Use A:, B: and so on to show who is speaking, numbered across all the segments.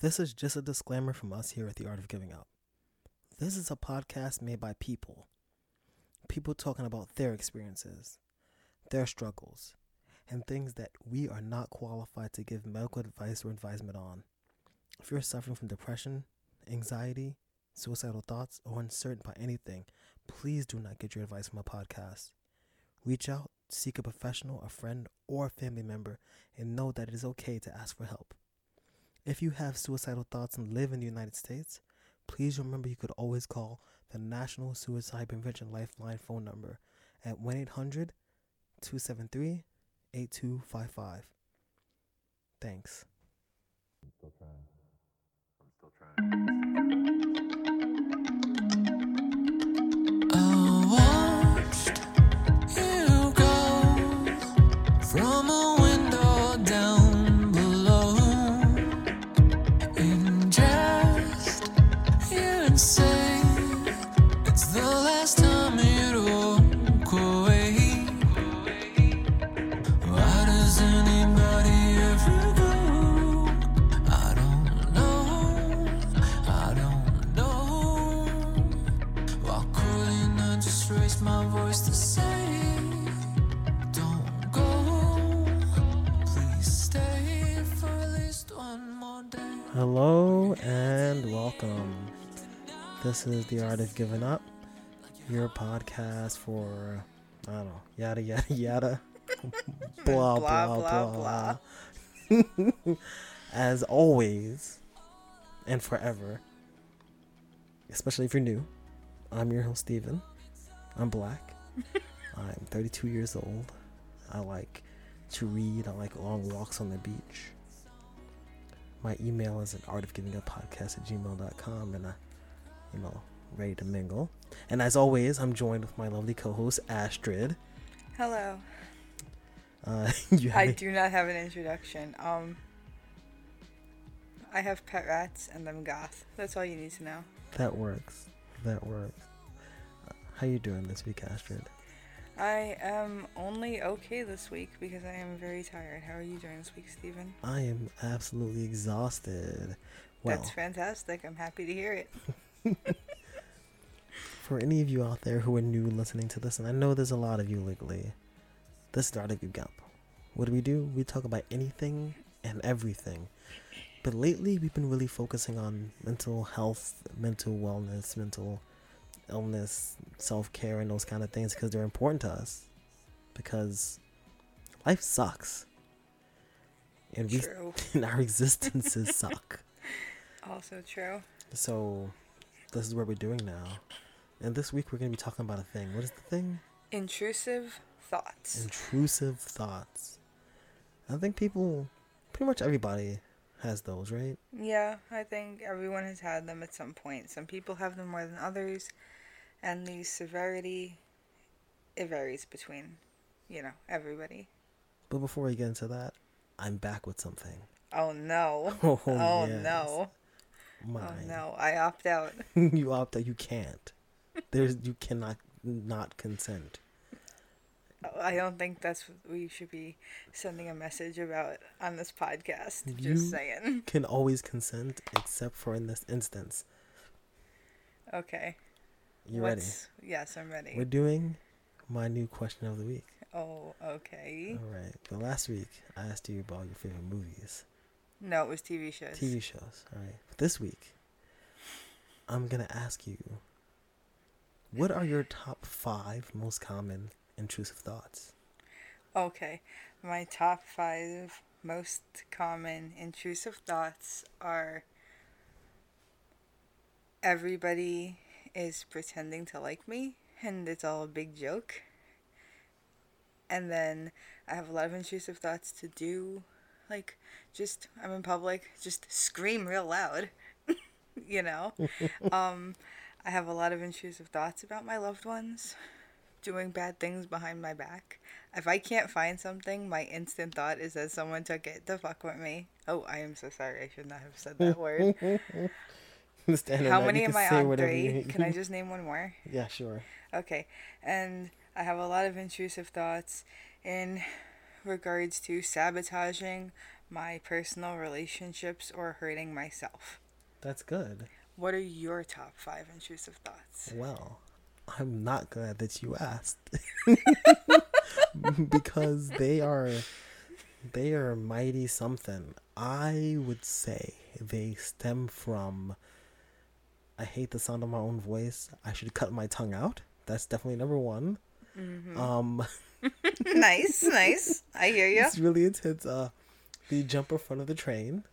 A: This is just a disclaimer from us here at The Art of Giving Up. This is a podcast made by people. People talking about their experiences, their struggles, and things that we are not qualified to give medical advice or advisement on. If you're suffering from depression, anxiety, suicidal thoughts, or uncertain about anything, please do not get your advice from a podcast. Reach out, seek a professional, a friend, or a family member, and know that it is okay to ask for help. If you have suicidal thoughts and live in the United States, please remember you could always call the National Suicide Prevention Lifeline phone number at 1 800 273 8255. Thanks.
B: I'm still trying. I'm still trying.
C: Just raise my voice to say, Don't go, please stay for at least one more day.
A: Hello and welcome. This is The Art of Giving Up, your podcast for, I don't know, yada, yada, yada. blah, blah,
D: Blah,
A: blah,
D: blah,
A: blah. As always, and forever, especially if you're new, I'm your host, Steven. I'm black. I'm 32 years old. I like to read. I like long walks on the beach. My email is at artofgivinguppodcast at gmail.com and I, you know, ready to mingle. And as always, I'm joined with my lovely co-host, Astrid.
D: Hello.
A: Uh, you have
D: I
A: a-
D: do not have an introduction. Um, I have pet rats and I'm goth. That's all you need to know.
A: That works. That works. How you doing this week, Astrid?
D: I am only okay this week because I am very tired. How are you doing this week, Stephen?
A: I am absolutely exhausted. Well,
D: That's fantastic. I'm happy to hear it.
A: for any of you out there who are new listening to this, and I know there's a lot of you lately, this is of Giving What do we do? We talk about anything and everything. But lately, we've been really focusing on mental health, mental wellness, mental illness, self care, and those kind of things because they're important to us. Because life sucks. And, we, and our existences suck.
D: Also true.
A: So, this is what we're doing now. And this week, we're going to be talking about a thing. What is the thing?
D: Intrusive thoughts.
A: Intrusive thoughts. I think people, pretty much everybody, has those, right?
D: Yeah, I think everyone has had them at some point. Some people have them more than others, and the severity it varies between, you know, everybody.
A: But before we get into that, I'm back with something.
D: Oh no.
A: Oh,
D: Oh
A: yes.
D: no.
A: My.
D: Oh no. I opt out.
A: you opt out. You can't. There's you cannot not consent.
D: I don't think that's what we should be sending a message about on this podcast.
A: You-
D: Just saying.
A: Can always consent except for in this instance.
D: Okay.
A: You ready?
D: Yes, I'm ready.
A: We're doing my new question of the week.
D: Oh, okay.
A: All right. But last week I asked you about your favorite movies.
D: No, it was TV shows.
A: TV shows. All right. But This week, I'm gonna ask you, what are your top five most common intrusive thoughts?
D: Okay. My top five most common intrusive thoughts are everybody is pretending to like me and it's all a big joke. And then I have a lot of intrusive thoughts to do like just I'm in public, just scream real loud. you know? um I have a lot of intrusive thoughts about my loved ones doing bad things behind my back. If I can't find something, my instant thought is that someone took it to fuck with me. Oh, I am so sorry. I should not have said that word.
A: Stand on
D: How many am I on? Three. Can I just name one more?
A: Yeah, sure.
D: Okay. And I have a lot of intrusive thoughts in regards to sabotaging my personal relationships or hurting myself.
A: That's good.
D: What are your top five intrusive thoughts?
A: Well, I'm not glad that you asked because they are they are mighty something. I would say they stem from I hate the sound of my own voice. I should cut my tongue out. That's definitely number one. Um,
D: nice, nice. I hear you.
A: it's really intense. Uh, the jumper front of the train.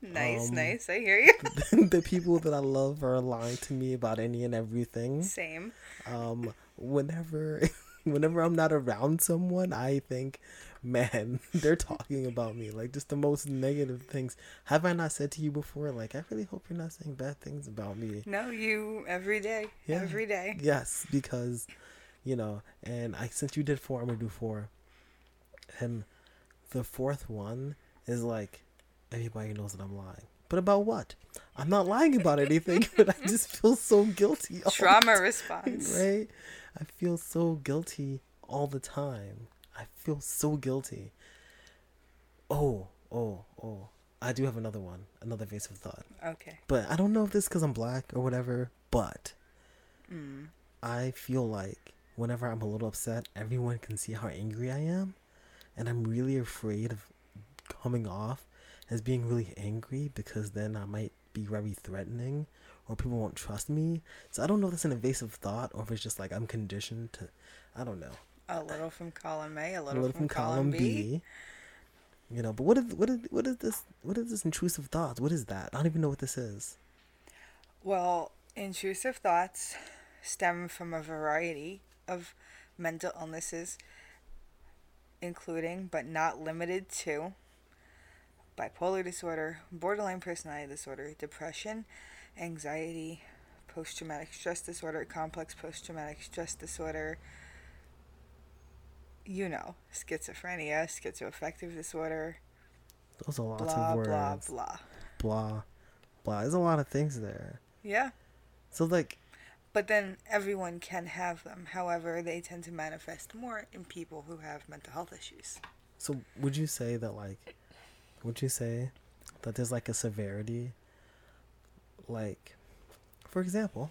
D: Nice,
A: um,
D: nice. I hear you.
A: the people that I love are lying to me about any and everything.
D: Same.
A: um whenever whenever i'm not around someone i think man they're talking about me like just the most negative things have i not said to you before like i really hope you're not saying bad things about me
D: No, you every day.
A: Yeah.
D: Every day.
A: yes because you know and i since you did four i'm gonna do four and the fourth one is like everybody knows that i'm lying but about what i'm not lying about anything but i just feel so guilty
D: Trauma response.
A: right? I feel so guilty all the time. I feel so guilty. Oh, oh, oh. I do have another one, another evasive thought.
D: Okay.
A: But I don't know if this because I'm black or whatever, but
D: Mm.
A: I feel like whenever I'm a little upset, everyone can see how angry I am. And I'm really afraid of coming off as being really angry because then I might be very threatening or people won't trust me. So I don't know if that's an invasive thought or if it's just like I'm conditioned to, I don't know.
D: A little from column A, a
A: A
D: little,
A: little
D: from, column, B.
A: You know, but what is what is what is this what is this intrusive thoughts? What is that? I don't even know what this is.
D: Well, intrusive thoughts stem from a variety of mental illnesses, including but not limited to bipolar disorder, borderline personality disorder, depression, anxiety, post traumatic stress disorder, complex post traumatic stress disorder. You know, schizophrenia, schizoaffective disorder,
A: Those are lots
D: blah,
A: of words.
D: blah, blah.
A: blah, blah. There's a lot of things there.
D: Yeah.
A: So like,
D: But then everyone can have them. However, they tend to manifest more in people who have mental health issues.
A: so would you say that like, would you say that there's like a severity? Like, for example,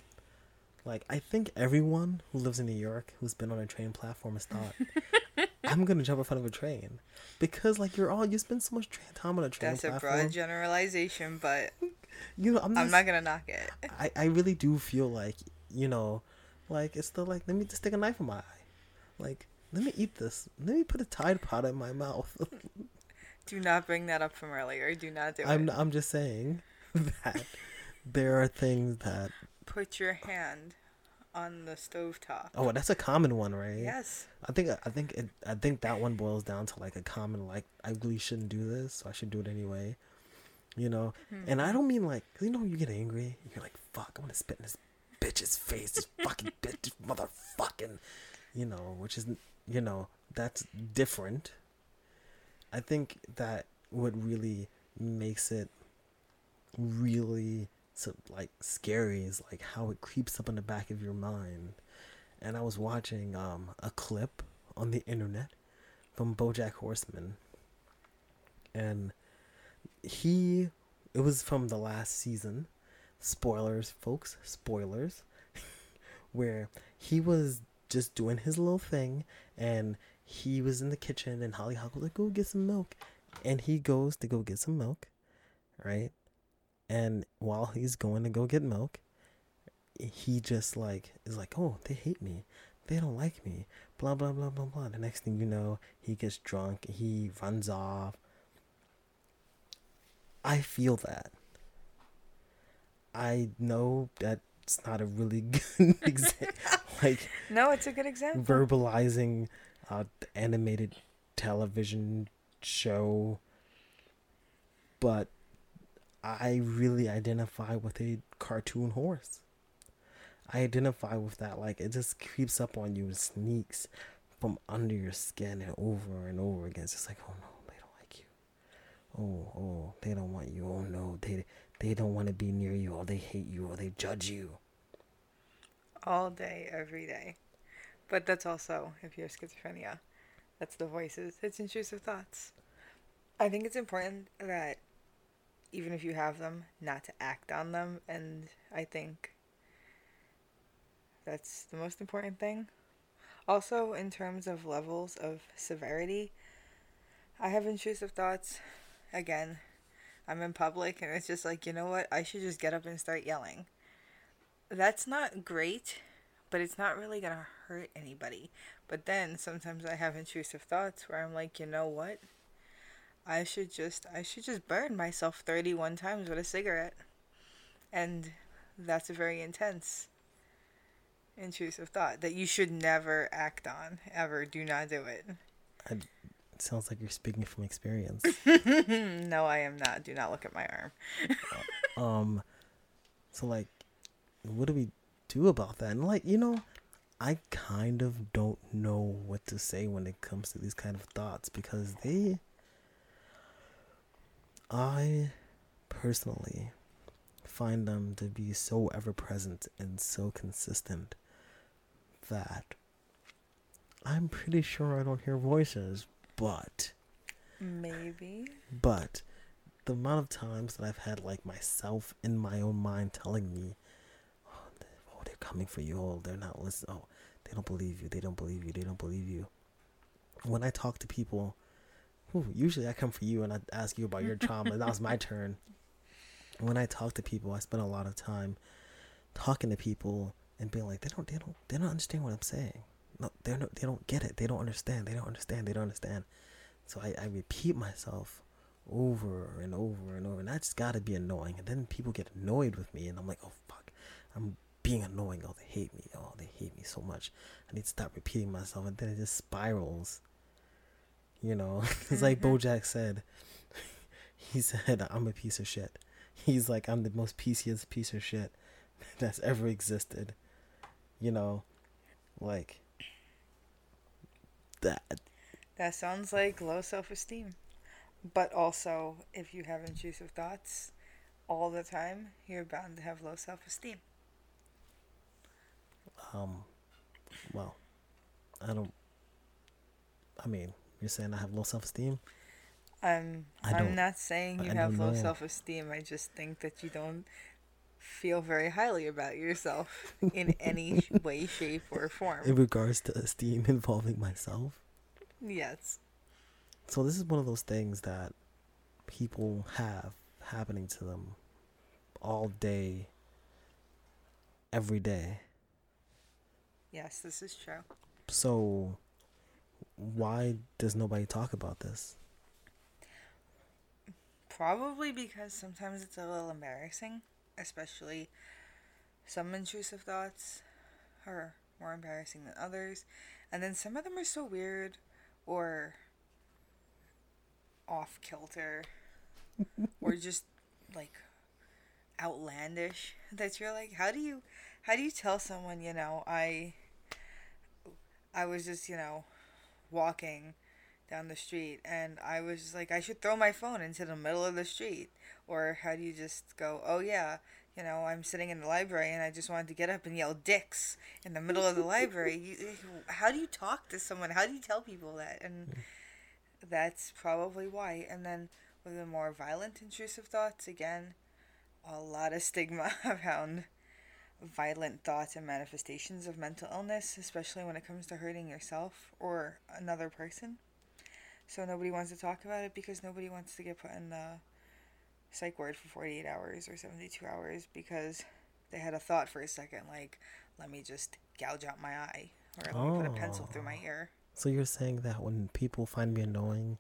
A: like I think everyone who lives in New York who's been on a train platform has thought, I'm gonna jump in front of a train, because like you're all you spend so much tra- time on a train platform.
D: That's a broad generalization, but
A: you know, I'm,
D: I'm not gonna knock it.
A: I, I really do feel like you know like it's the like let me just stick a knife in my eye like let me eat this let me put a tide pod in my mouth
D: Do not bring that up from earlier. Do not do
A: i'm
D: it.
A: i'm just saying that there are things that
D: Put your hand on the stovetop.
A: oh that's a common one right
D: Yes.
A: i think i think it, i think that one boils down to like a common like i really shouldn't do this so i should do it anyway you know hmm. and i don't mean like you know you get angry you're like fuck i'm gonna spit in this bitch's face this fucking bitch motherfucking you know which is you know that's different i think that what really makes it really like scary is like how it creeps up in the back of your mind. And i was watching um a clip on the internet from bojack horseman. And he it was from the last season. Spoilers folks spoilers. Where he was just doing his little thing and he was in the kitchen and Hollyhock was like go get some milk. And he goes to go get some milk right and while he's going to go get milk he just like is like oh they hate me. They don't like me. Blah blah blah blah blah. The next thing you know he gets drunk. He runs off. I feel that. I know that's not a really good example like
D: No, it's a good example.
A: verbalizing uh animated television show but i really identify with a cartoon horse. I identify with that like it just creeps up on you and sneaks from under your skin and over and over again. It's just like oh no they don't like you. Oh oh they don't want you. Oh no they they don't want to be near you. Or they hate you. Or they judge you.
D: All day, every day. But that's also, if you have schizophrenia, that's the voices. It's intrusive thoughts. I think it's important that even if you have them, not to act on them. And I think that's the most important thing. Also, in terms of levels of severity, I have intrusive thoughts. Again, I'm in public and it's just like, you know what? I should just get up and start yelling. That's not great, but it's not really going to hurt anybody. But then sometimes I have intrusive thoughts where I'm like, you know what? I should just I should just burn myself 31 times with a cigarette. And that's a very intense intrusive thought that you should never act on ever. Do not do it.
A: It sounds like you're speaking from experience.
D: no, I am not. Do not look at my arm.
A: um, so like, what do we do about that? And like, you know, I kind of don't know what to say when it comes to these kind of thoughts because they, I personally find them to be so ever present and so consistent that I'm pretty sure I don't hear voices, but
D: Maybe.
A: but the amount of times that I've had like myself in my own mind telling me, oh, they- oh they're coming for you. Oh, they're not listening. Oh, they don't believe you. They don't believe you. They don't believe you. When I talk to people, whew, usually I come for you and I ask you about your trauma. that was my turn. When I talk to people, I spend a lot of time talking to people and being like, they don't, they don't, they don't understand what I'm saying. No, they don't, they don't get it. They don't understand. They don't understand. They don't understand. So I, I repeat myself over and over and over, and that's got to be annoying. And then people get annoyed with me, and I'm like, oh fuck, I'm being annoying. Oh, they hate me. Oh, they hate me so much. I need to stop repeating myself, and then it just spirals. You know, it's like BoJack said. He said, "I'm a piece of shit." He's like, "I'm the most pieciest piece of shit that's ever existed." You know, like that.
D: That sounds like low self esteem. But also, if you have intrusive thoughts all the time, you're bound to have low self esteem.
A: Um, well, I don't. I mean, you're saying I have low self esteem.
D: I'm
A: I
D: I'm
A: don't-
D: saying you
A: I
D: have low self esteem. I just think that you don't feel very highly about yourself in any way, shape, or form.
A: In regards to esteem involving myself,
D: Yes.
A: so this is one of those things that people have happening to them all day, every day.
D: Yes, this is true.
A: So, why does nobody talk about this?
D: Probably because sometimes it's a little embarrassing, especially some intrusive thoughts are more embarrassing than others. And then some of them are so weird or off kilter or just like outlandish that you're like how do you how do you tell someone you know i i was just you know walking down the street and I was just like I should throw my phone into the middle of the street. Or how do you just go oh yeah you know I'm sitting in the library and I just wanted to get up and yell dicks in the middle of the library. You, how do you talk to someone? How do you tell people that? And hmm. that's probably why. And then with the more violent intrusive thoughts again a lot of stigma around violent thoughts and manifestations of mental illness especially when it comes to hurting yourself or another person so nobody wants to talk about it because nobody wants to get put in the psych ward for 48 hours or 72 hours because they had a thought for a second like, let me just gouge out my eye or let me put a pencil through my oh. ear.
A: So you're saying that when people find me annoying,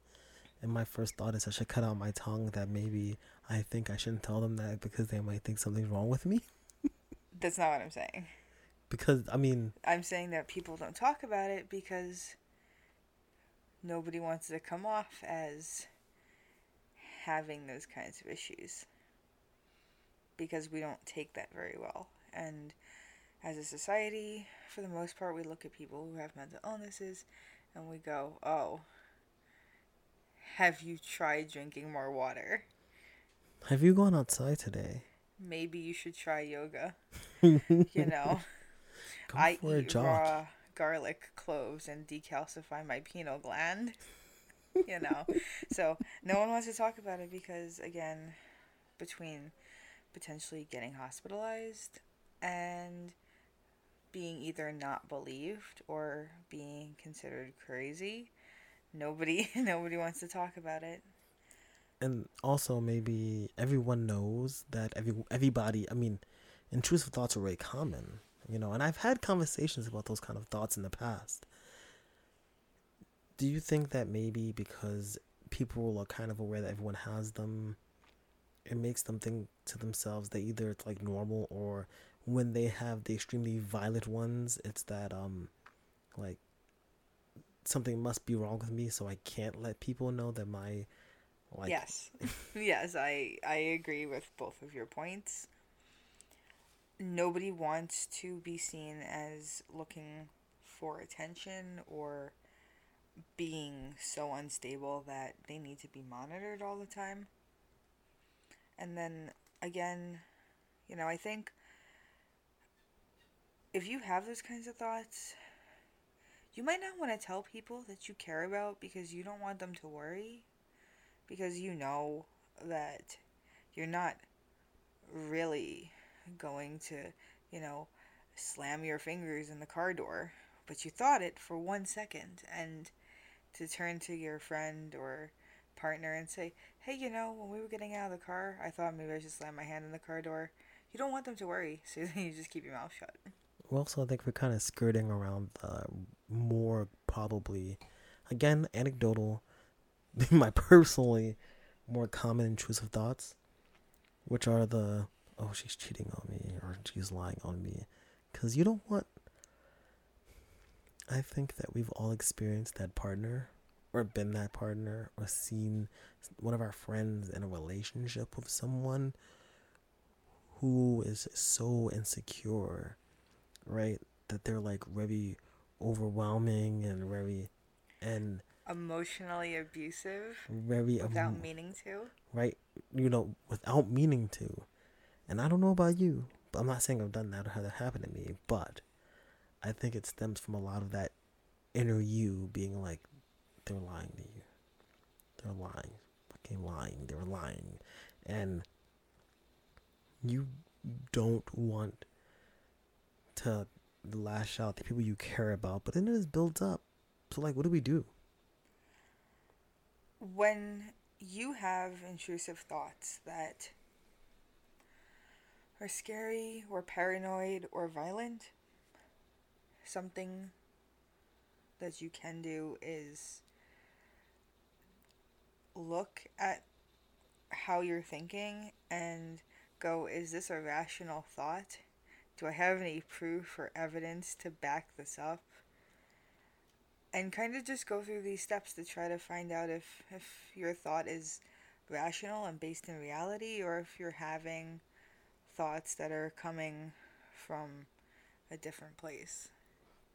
A: and my first thought is I should cut out my tongue, that maybe I think I shouldn't tell them that because they might think something's wrong with me?
D: That's not what I'm saying.
A: Because I mean,
D: I'm saying that people don't talk about it because nobody wants to come off as having those kinds of issues. Because we don't take that very well. And as a society, for the most part, we look at people who have mental illnesses and we go, oh, have you tried drinking more water?
A: have you gone outside today?
D: Maybe you should try yoga. you know? I eat raw garlic cloves and decalcify my pineal gland. you know. So no one wants to talk about it because again, between potentially getting hospitalized and being either not believed or being considered crazy, nobody nobody wants to talk about it.
A: And also maybe everyone knows that every everybody i mean intrusive thoughts are very common you know and i've had conversations about those kind of thoughts in the past. Do you think that maybe because people are kind of aware that everyone has them it makes them think to themselves that either it's like normal or when they have the extremely violent ones it's that um like something must be wrong with me so i can't let people know that my like
D: yes. yes, I I agree with both of your points. Nobody wants to be seen as looking for attention or being so unstable that they need to be monitored all the time. And then again, you know, I think if you have those kinds of thoughts, you might not want to tell people that you care about because you don't want them to worry because you know that you're not really going to, you know, slam your fingers in the car door, but you thought it for one second and to turn to your friend or partner and say, hey, you know, when we were getting out of the car, I thought maybe I should slam my hand in the car door. You don't want them to worry, so you just keep your mouth shut.
A: Well, also, I think we're kind of skirting around the more probably, again, anecdotal, my personally more common intrusive thoughts, which are the, oh, she's cheating on me or she's lying on me. Because you don't want, I think that we've all experienced that partner or been that partner or seen one of our friends in a relationship with someone who is so insecure right? That they're like very overwhelming and very and
D: Emotionally abusive
A: very
D: without
A: um,
D: meaning to.
A: right, you know, without meaning to. And I don't know about you, but I'm not saying I've done that or had that happen to me, but I think it stems from a lot of that inner you being like, they're lying to you. They're lying. Fucking lying. They're lying. And you don't want to lash out the people you care about, but then it just builds up. So like what do we do?
D: When you have intrusive thoughts that are scary or paranoid or violent, something that you can do is look at how you're thinking and go, is this a rational thought? Do I have any proof or evidence to back this up? And kind of just go through these steps to try to find out if if your thought is rational and based in reality or if you're having thoughts that are coming from a different place.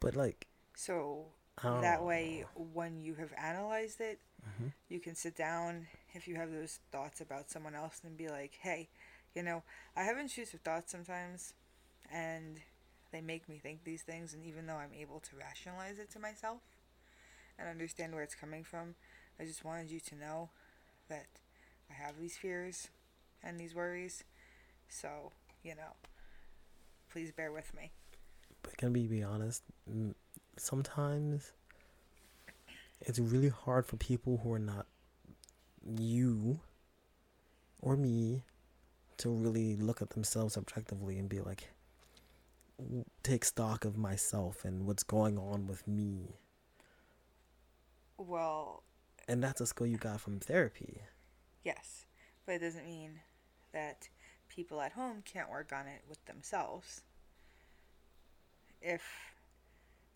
A: But like
D: So
A: oh,
D: that way when you have analyzed it,
A: Mhm.
D: you can sit down if you have those thoughts about someone else and be like, "Hey, you know, I have intrusive thoughts sometimes and they make me think these things and even though I'm able to rationalize it to myself and understand where it's coming from, I just wanted you to know that I have these fears and these worries. So, you know, please bear with me.
A: but can we be honest? Sometimes it's really hard for people who are not you or me to really look at themselves objectively and be like, take stock of myself and what's going on with me.
D: Well,
A: And that's a skill you got from therapy.
D: Yes, but it doesn't mean that people at home can't work on it with themselves. If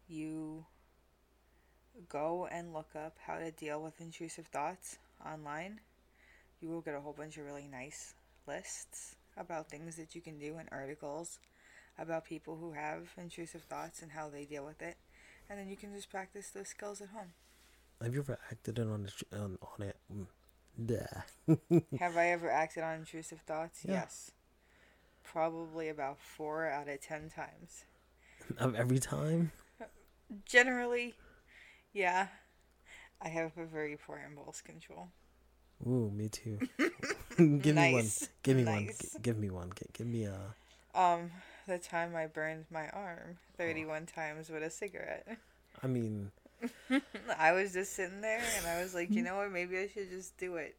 D: you go and look up how to deal with intrusive thoughts online, you will get a whole bunch of really nice lists about things that you can do and articles about people who have intrusive thoughts and how they deal with it. And then you can just practice those skills at home.
A: Have you ever acted on, on, on it? Mm. Bleh.
D: Have I ever acted on intrusive thoughts?
A: Yeah.
D: Yes. Probably about four out of ten times.
A: Of every time?
D: Generally, yeah. I have a very poor impulse control.
A: Ooh, me too. give me one.
D: Nice.
A: Give me one. G- give me one. G- give me a.
D: Um, the time I burned my arm 31 times with a cigarette.
A: I mean,
D: I was just sitting there and I was like, you mm-hmm. know what, maybe I should just do it.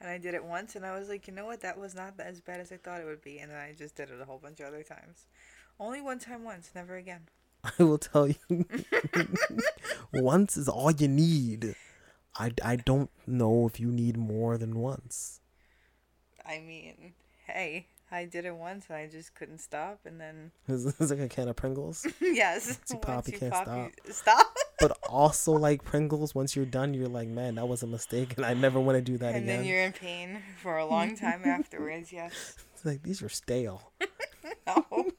D: And I did it once and I was like, you know what, that was not as bad as I thought it would be. And then I just did it a whole bunch of other times. Only one time once, never again.
A: I will tell you. once is all you need. I, I don't know if you need more than once.
D: I mean, hey, I did it once and I just couldn't stop. And then,
A: It's, like a can of Pringles.
D: yes,
A: you
D: once
A: pop, you can't
D: you- stop.
A: But also like Pringles, once you're done, you're like, man, that was a mistake, and I never want to do that
D: and
A: again.
D: And then you're in pain for a long time afterwards, yes.
A: It's like these are stale.
D: No.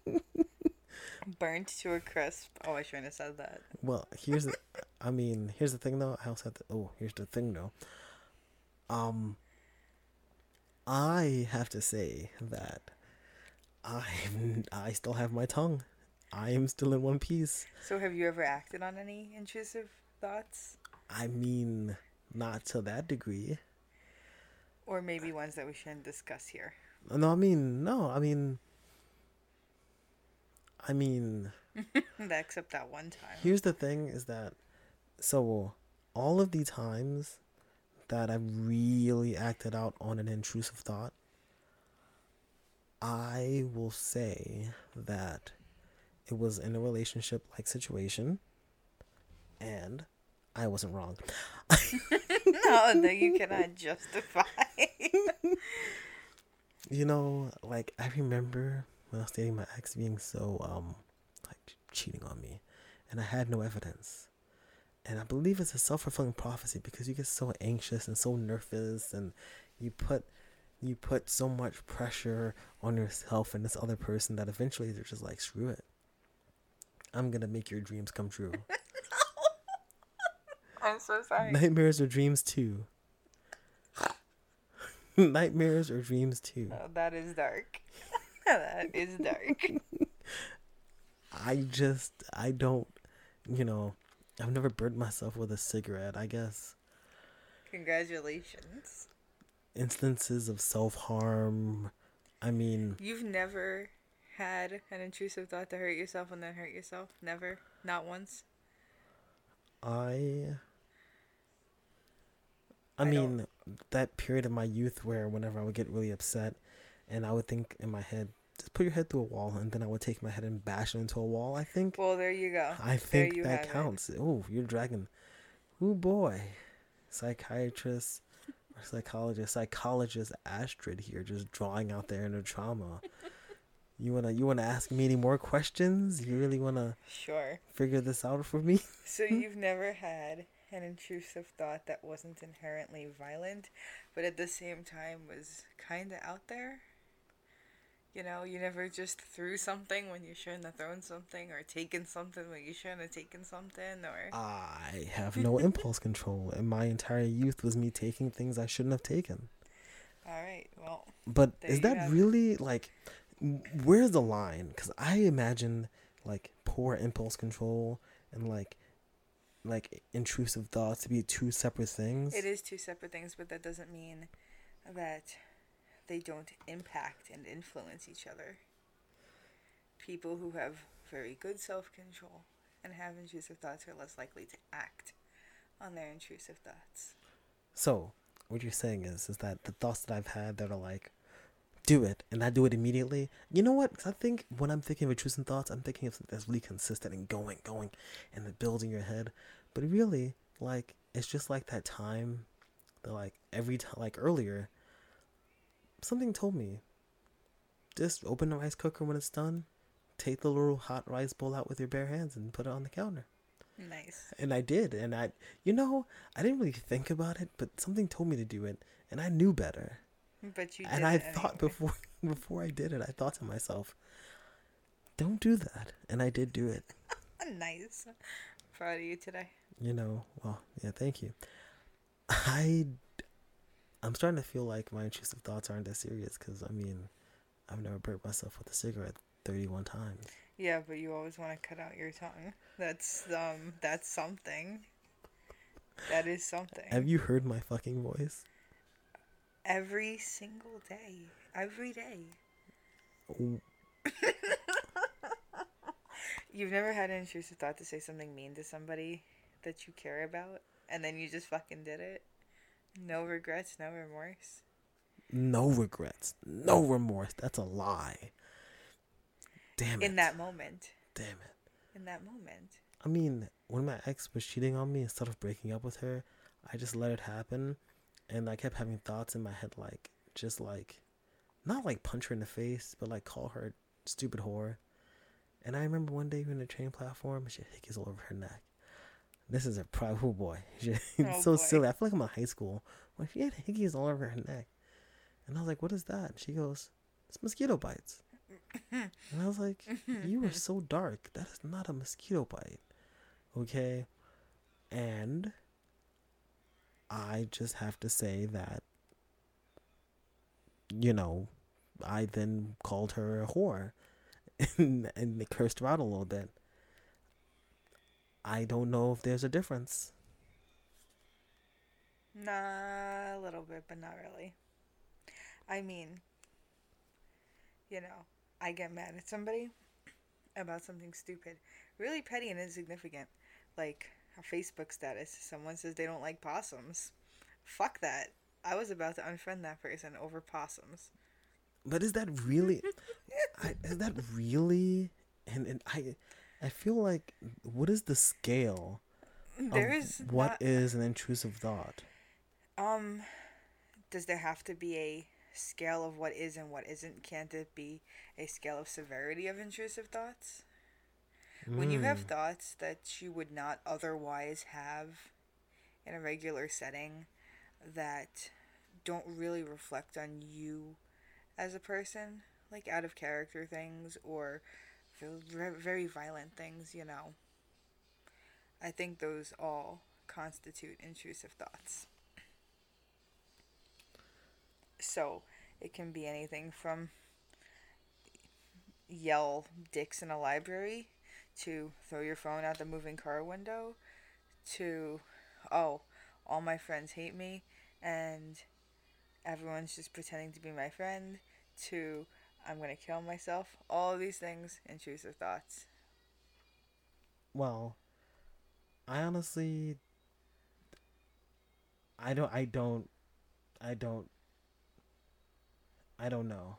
D: Burnt to a crisp. Oh, I shouldn't have said that.
A: Well, here's the, I mean, here's the thing though. I also have to. Oh, here's the thing though. Um, I have to say that I I still have my tongue. I am still in one piece.
D: So, have you ever acted on any intrusive thoughts?
A: I mean, not to that degree.
D: Or maybe ones that we shouldn't discuss here?
A: No, I mean, no, I mean, I mean,
D: Except that one time.
A: Here's the thing is that so all of the times that I've really acted out on an intrusive thought, I will say that it was in a relationship like situation and I wasn't wrong.
D: no, that you cannot justify.
A: You know, like I remember when I was dating my ex being so um like cheating on me and I had no evidence. And I believe it's a self fulfilling prophecy because you get so anxious and so nervous and you put you put so much pressure on yourself and this other person that eventually they're just like, screw it. I'm gonna make your dreams come true.
D: I'm so sorry.
A: Nightmares or dreams too. Nightmares or dreams too.
D: Oh, that is dark. that is dark.
A: I just I don't you know I've never burnt myself with a cigarette. I guess
D: Congratulations.
A: instances of self harm. I mean,
D: You've never had an intrusive thought to hurt yourself and then hurt yourself? Never? Not once?
A: I. I
D: I don't-
A: mean, that period of my youth where whenever I would get really upset, and I would think in my head, just put your head through a wall, and then I would take my head and bash it into a wall. I think.
D: Well, there you go.
A: I think that
D: it.
A: counts. Oh, you're dragging. Oh boy, psychiatrist or psychologist, psychologist Astrid here, just drawing out their inner trauma. You wanna you wanna ask me any more questions? You really wanna
D: Sure.
A: figure this out for me?
D: So you've never had an intrusive thought that wasn't inherently violent, but at the same time was kind of out there? You know, you never just threw something when you shouldn't have thrown something, or taken something when you shouldn't have taken something, or.
A: I have no impulse control, and my entire youth was me taking things I shouldn't have taken.
D: Alright, well,
A: But is that
D: it.
A: really like where's the line? Because I imagine like poor impulse control and like like intrusive thoughts to be two separate things.
D: it is two separate things, but that doesn't mean that they don't impact and influence each other. People who have very good self control and have intrusive thoughts are less likely to act on their intrusive thoughts.
A: So what you're saying is is that the thoughts that I've had that are like do it and I do it immediately. You know what? 'Cause I think when I'm thinking of intrusive thoughts, I'm thinking of something that's really consistent and going, going, and in your head. But really, like it's just like that time that like every time, like earlier, something told me just open the rice cooker when it's done, take the little hot rice bowl out with your bare hands and put it on the counter.
D: Nice.
A: And I did, and I, you know, I didn't really think about it, but something told me to do it, and I knew better.
D: But you
A: and I
D: it
A: thought
D: anyway.
A: before before I did it, I thought to myself, "Don't do that," and I did do it.
D: nice. Proud of you today.
A: You know, well, yeah, thank you. I, I'm starting to feel like my intrusive thoughts aren't that serious because I mean, I've never burnt myself with a cigarette 31 times.
D: Yeah, but you always want to cut out your tongue. That's um that's something. That is something.
A: Have you heard my fucking voice?
D: Every single day. Every day. You've never had an intrusive thought to say something mean to somebody that you care about, and then you just fucking did it? No regrets, no remorse.
A: No regrets, no remorse. That's a lie. Damn it.
D: In that moment.
A: Damn it.
D: In that moment.
A: I mean, when my ex was cheating on me, instead of breaking up with her, I just let it happen, and I kept having thoughts in my head like, just like, not like punch her in the face, but like call her stupid whore. And I remember one day we were in the train platform, and she had hickeys all over her neck. This is a private oh boy.
D: Oh,
A: so
D: boy.
A: silly. I feel like I'm in high school. When she had hickeys all over her neck, and I was like, "What is that?" And she goes, "It's mosquito bites." and I was like, "You are so dark. That is not a mosquito bite." Okay. And I just have to say that, you know, I then called her a whore and, and cursed her out a little bit. I don't know if there's a difference.
D: Nah, a little bit, but not really. I mean, you know, I get mad at somebody about something stupid, really petty and insignificant, like a Facebook status. Someone says they don't like possums. Fuck that. I was about to unfriend that person over possums.
A: But is that really? I, is that really? And and I, I feel like what is the scale
D: There is
A: what
D: not-
A: is an intrusive thought?
D: Um, does there have to be a scale of what is and what isn't? Can't it be a scale of severity of intrusive thoughts? When you have
A: Mm.
D: thoughts that you would not otherwise have in a regular setting that don't really reflect on you as a person, like out of character things or ve- very violent things, you know. I think those all constitute intrusive thoughts. So it can be anything from yell dicks in a library to throw your phone out the moving car window to oh all my friends hate me and everyone's just pretending to be my friend to i'm going to kill myself all these things intrusive thoughts
A: Well, I honestly, I don't, I don't, I don't, I don't know.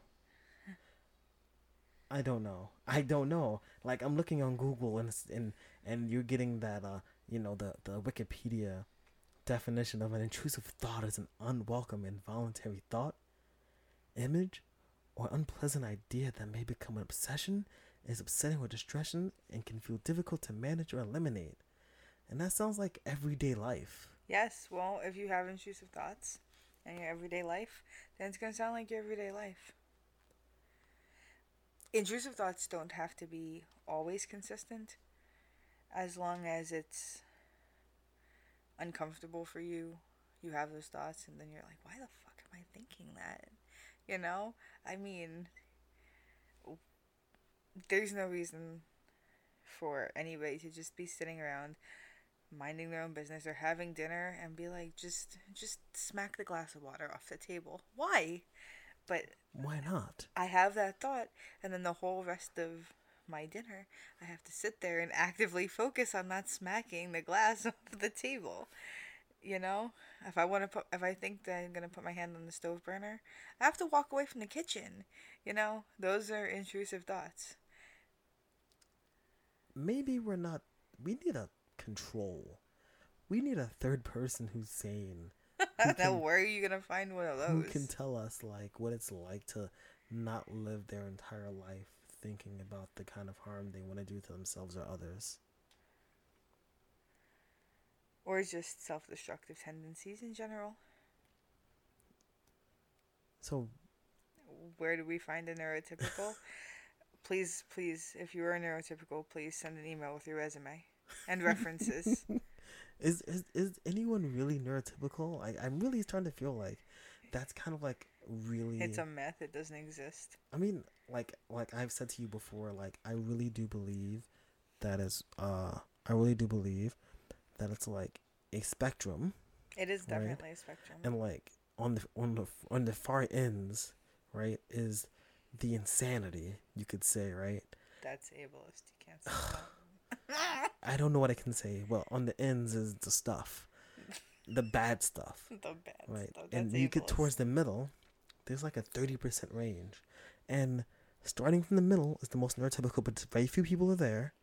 A: I don't know. I don't know. Like I'm looking on Google and and and you're getting that uh you know the the Wikipedia definition of an intrusive thought is an unwelcome involuntary thought, image, or unpleasant idea that may become an obsession, is upsetting or distressing, and can feel difficult to manage or eliminate. And that sounds like everyday life.
D: yes well if you have intrusive thoughts in your everyday life then it's going to sound like your everyday life intrusive thoughts don't have to be always consistent as long as it's uncomfortable for you you have those thoughts and then you're like why the fuck am i thinking that? You know? I mean there's no reason for anybody to just be sitting around minding their own business or having dinner and be like just just smack the glass of water off the table. Why? But
A: Why not?
D: I have that thought, and then the whole rest of my dinner, I have to sit there and actively focus on not smacking the glass off the table. You know, if I want to put, if I think that I'm gonna put my hand on the stove burner, I have to walk away from the kitchen. You know, those are intrusive thoughts.
A: Maybe we're not. We need a control. We need a third person who's sane.
D: Now,
A: can-
D: where are you gonna find one of those?
A: who can tell us like what it's like to not live their entire life thinking about the kind of harm they want to do to themselves or others.
D: or just self-destructive tendencies in general.
A: So
D: where do we find a neurotypical? please, please, if you are a neurotypical, please send an email with your resume and references.
A: Is is is anyone really neurotypical? I I'm really starting to feel like that's kind of like really
D: it's a myth; it doesn't exist.
A: I mean, like like I've said to you before, like I really do believe that is uh I really do believe that it's like a spectrum
D: It is
A: Right.
D: definitely a spectrum.
A: and like on the on the on the far ends right is the insanity you could say right
D: That's ableist. You can't say that.
A: i don't know what i can say. Well on the ends is the stuff. The bad stuff.
D: The bad
A: right.
D: stuff.
A: and you get towards the middle there's like a 30% range. And starting from the middle is the most neurotypical but very few people are there.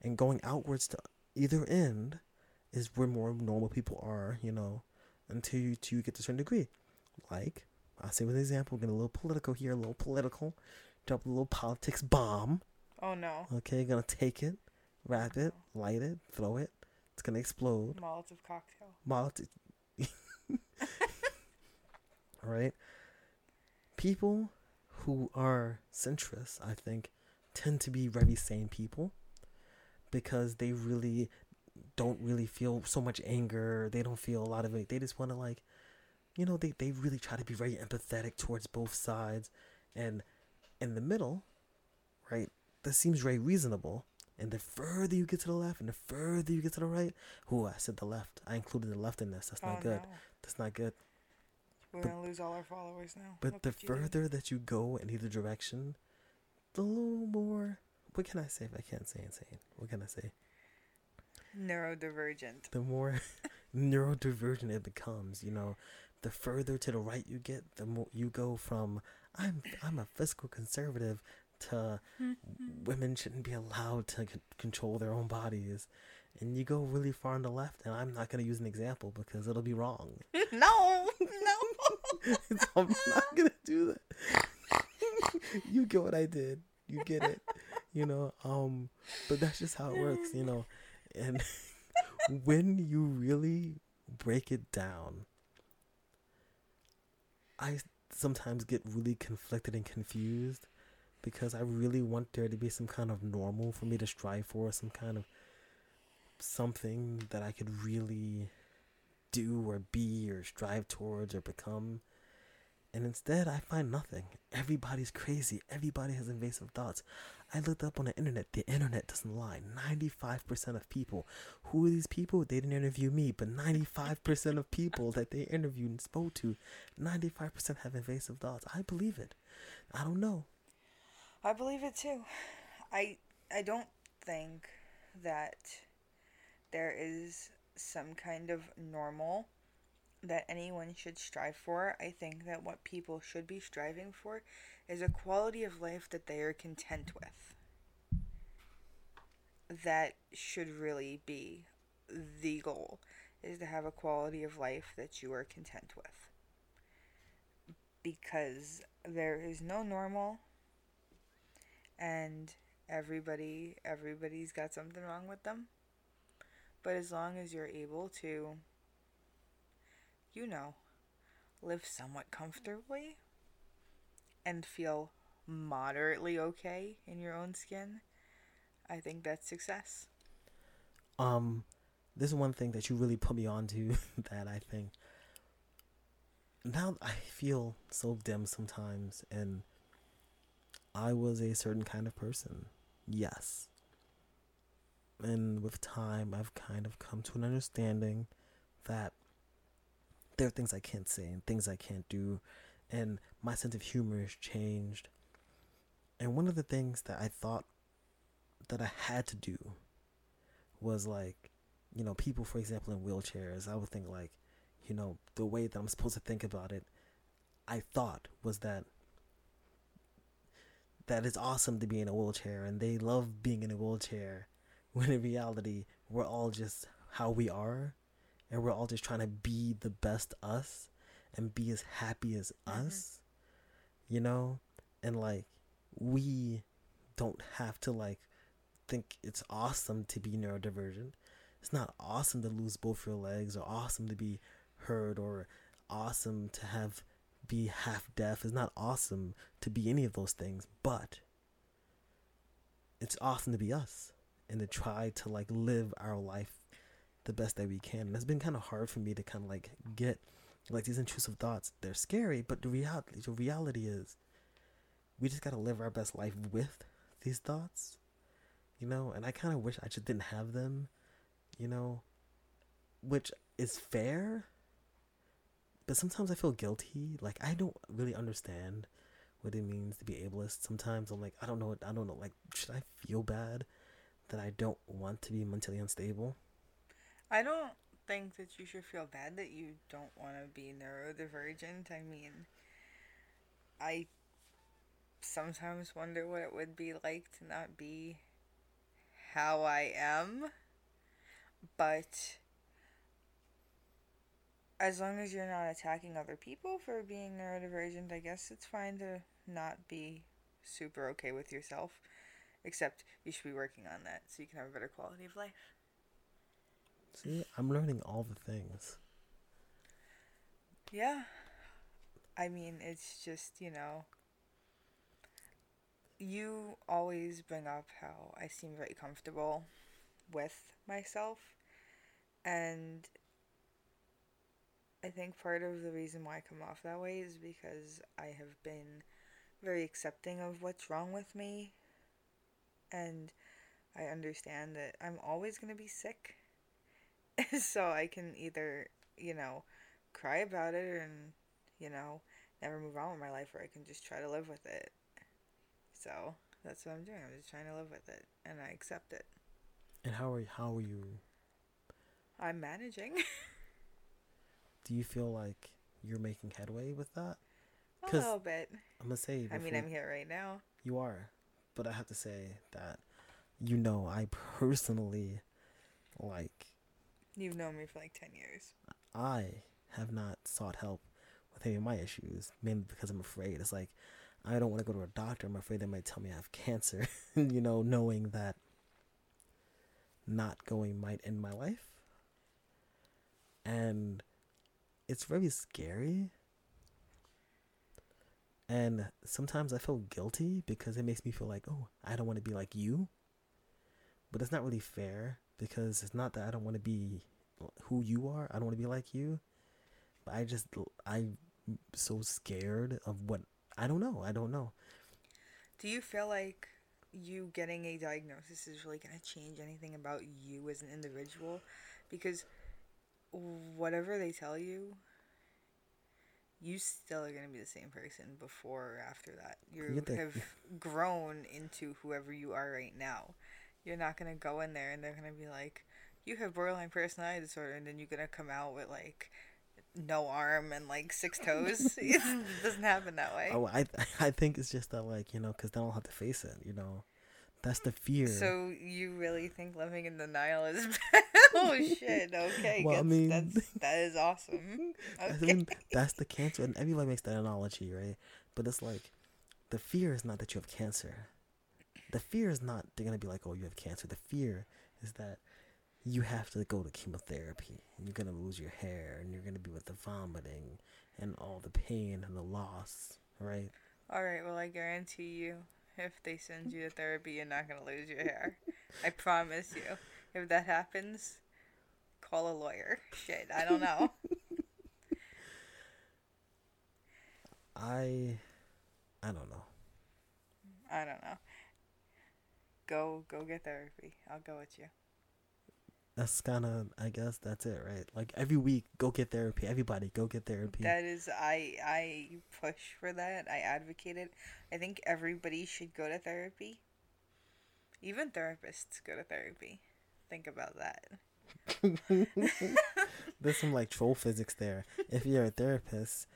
A: And going outwards to either end is where more normal people are you know until you, till you get to a certain degree. Like i'll say with an example get a little political here a little political drop a little politics bomb.
D: Oh no.
A: okay gonna take it wrap it light it throw it it's gonna explode
D: Molotov cocktail.
A: Molotov. right? People who are centrists, I think, tend to be very sane people because they really don't really feel so much anger. They don't feel a lot of it. They just want to, like, you know, they, they really try to be very empathetic towards both sides. And in the middle, right, this seems very reasonable. And the further you get to the left and the further you get to the right, who I said the left. I included the left in this. That's not
D: oh
A: good.
D: no.
A: That's not good.
D: We're
A: But-
D: gonna lose all our followers now.
A: But
D: Look
A: the further that you go in either direction, the little more. What can I say if I can't say insane? What can I say?
D: neurodivergent.
A: The more neurodivergent it becomes, you know, the further to the right you get, the more you go from I'm I'm a fiscal conservative to women shouldn't be allowed to c- control their own bodies, and you go really far on the left. And I'm not gonna use an example because it'll be wrong.
D: no, no.
A: I'm not gonna do that. you get what I did. You get it. You know, um, but that's just how it works, you know. And when you really break it down, I sometimes get really conflicted and confused because I really want there to be some kind of normal for me to strive for, some kind of something that I could really do or be or strive towards or become. And instead, I find nothing. Everybody's crazy. Everybody has invasive thoughts. I looked up on the internet. The internet doesn't lie. 95% of people. Who are these people? They didn't interview me, but 95% of people that they interviewed and spoke to, 95% have invasive thoughts. I believe it. I don't know.
D: I believe it too. I I don't think that there is some kind of normal that anyone should strive for. I think that what people should be striving for is a quality of life that they are content with. That should really be the goal is to have a quality of life that you are content with. Because there is no normal and everybody everybody's got something wrong with them. But as long as you're able to you know live somewhat comfortably and feel moderately okay in your own skin i think that's success.
A: Um, this is one thing that you really put me onto that I think now I feel so dim sometimes, and I was a certain kind of person, yes. And with time, I've kind of come to an understanding that there are things I can't say and things I can't do, and my sense of humor has changed. And one of the things that I thought that I had to do was like, you know, people, for example, in wheelchairs, I would think like, you know, the way that I'm supposed to think about it, I thought was that that it's awesome to be in a wheelchair and they love being in a wheelchair when in reality we're all just how we are and we're all just trying to be the best us and be as happy as mm-hmm. us you know? And like we don't have to like think it's awesome to be neurodivergent. It's not awesome to lose both your legs or awesome to be heard or awesome to have be half deaf it's not awesome to be any of those things but it's awesome to be us and to try to like live our life the best that we can. And it's been kind of hard for me to kind of like get like these intrusive thoughts. They're scary but the reality the reality is we just got to live our best life with these thoughts you know? And i kind of wish i just didn't have them you know? Which is fair, sometimes I feel guilty. Like I don't really understand what it means to be ableist. Sometimes I'm like, I don't know. I don't know. Like, should I feel bad that I don't want to be mentally unstable?
D: I don't think that you should feel bad that you don't want to be neurodivergent. I mean, I sometimes wonder what it would be like to not be how I am. But as long as you're not attacking other people for being neurodivergent, I guess it's fine to not be super okay with yourself. Except you should be working on that so you can have a better quality of life.
A: See, I'm learning all the things.
D: Yeah. I mean, it's just, you know, you always bring up how I seem very comfortable with myself. And I think part of the reason why I come off that way is because I have been very accepting of what's wrong with me. And I understand that I'm always going to be sick. so I can either, you know, cry about it and, you know, never move on with my life, or I can just try to live with it. So that's what I'm doing. I'm just trying to live with it, and I accept it.
A: And how are you, how are you?
D: I'm managing
A: Do you feel like you're making headway with that?
D: a little bit.
A: I'm gonna say.
D: I mean, I'm here right now.
A: You are, but I have to say that, you know, I personally, like,
D: You've known me for like ten years.
A: I have not sought help with any of my issues, mainly because I'm afraid. It's like, I don't want to go to a doctor. I'm afraid they might tell me I have cancer, you know, knowing that not going might end my life. And it's very scary. And sometimes I feel guilty because it makes me feel like, oh, I don't want to be like you. But it's not really fair because it's not that I don't want to be who you are. I don't want to be like you. But I just I'm so scared of what I don't know. I don't know.
D: Do you feel like you getting a diagnosis is really going to change anything about you as an individual? Because whatever they tell you, you still are going to be the same person before or after that. You
A: that-
D: have grown into whoever you are right now. You're not going to go in there and they're going to be like, you have borderline personality disorder, and then you're going to come out with like no arm and like six toes. it doesn't happen that way.
A: Oh, I I think it's just that like you know because then I'll have to face it. You know, that's the fear.
D: So you really think living in denial is oh shit? Okay,
A: Well, I mean-
D: that's that is awesome.
A: I mean, that's the cancer, and everybody makes that analogy, right? But it's like the fear is not that you have cancer. The fear is not they're gonna be like, oh, you have cancer. The fear is that you have to go to chemotherapy, and you're gonna lose your hair, and you're gonna be with the vomiting and all the pain and the loss, right?
D: All right. Well, I guarantee you, if they send you to therapy, you're not gonna lose your hair. I promise you. If that happens, call a lawyer. Shit, I don't know.
A: I, I don't know.
D: I don't know. Go go get therapy. I'll go with you.
A: That's kind of, I guess that's it, right? Like every week, go get therapy. Everybody, go get therapy.
D: That is, I I push for that. I advocate it. I think everybody should go to therapy. Even therapists go to therapy. Think about that.
A: There's some like troll physics there. If you're a therapist,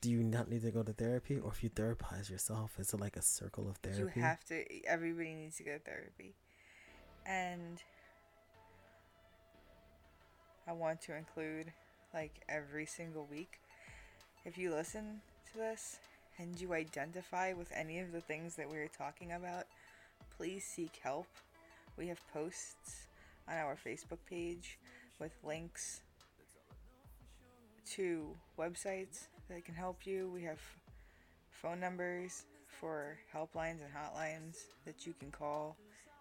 A: do you not need to go to therapy, or if you therapize yourself, is it like a circle of therapy?
D: You have to. Everybody needs to go to therapy, and I want to include like every single week. If you listen to this and you identify with any of the things that we are talking about, please seek help. We have posts on our Facebook page with links to websites that can help you. We have phone numbers for helplines and hotlines that you can call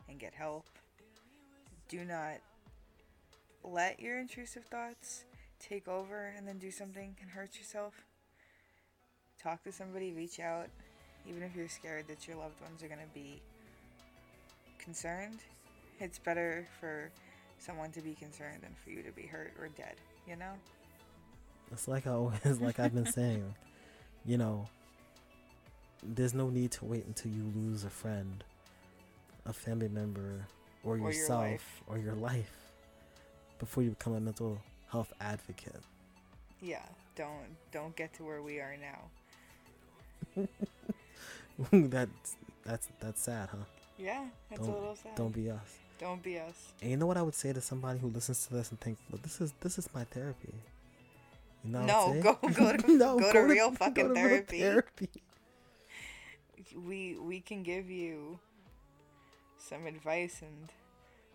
D: and get help. Do not let your intrusive thoughts take over and then do something and hurt yourself. Talk to somebody, reach out, even if you're scared that your loved ones are going to be concerned. It's better for someone to be concerned than for you to be hurt or dead, you know?
A: It's like I always, like I've been saying, you know, there's no need to wait until you lose a friend, a family member, or
D: Or
A: yourself,
D: life.
A: or your life before you become a mental health advocate.
D: Yeah, don't don't get to where we are now.
A: that's that's that's sad, huh?
D: Yeah, that's a
A: Don't-
D: little sad.
A: Don't be us.
D: Don't be us.
A: And you know what I would say to somebody who listens to this and think, "Well, this is this is my therapy." You know?
D: No, go go to
A: No,
D: go to real fucking
A: to real
D: therapy.
A: therapy.
D: We we can give you some advice and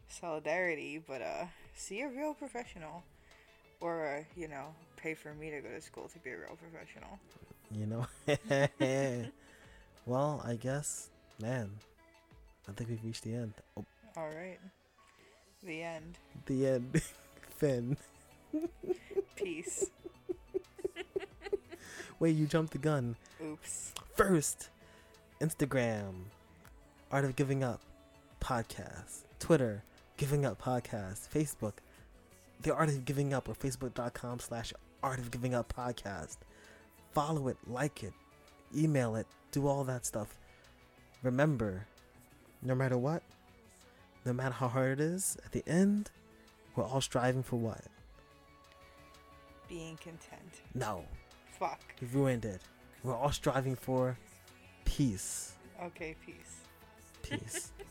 D: solidarity, but uh, see a real professional, or uh, you know, pay for me to go to school to be a real professional.
A: You know? well, I guess, man, I think we've reached the end. Oh,
D: All right, the end.
A: the end. Finn.
D: Peace.
A: Wait, you jumped the gun.
D: Oops.
A: First, Instagram, Art of Giving Up Podcast. Twitter, Giving Up Podcast. Facebook, The Art of Giving Up, or Facebook.com slash Art of Giving Up Podcast. Follow it, like it, email it, do all that stuff. Remember, no matter what, no matter how hard it is, at the end, we're all striving for what?
D: Being content.
A: No,
D: Fuck.
A: you ruined it. We're all striving for peace.
D: Okay, peace.
A: Peace.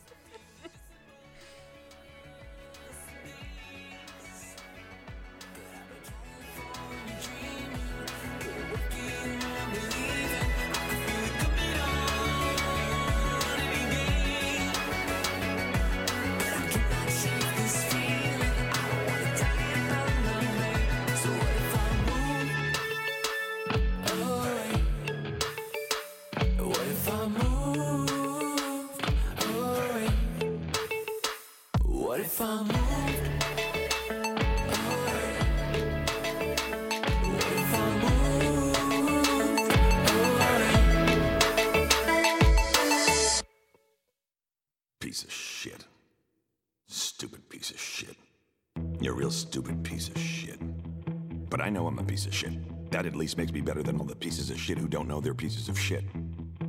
E: know I'm a piece of shit. That at least makes me better than all the pieces of shit who don't know they're pieces of shit.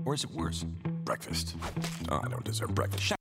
E: Or is it worse? Breakfast. Oh, I don't deserve breakfast. Shut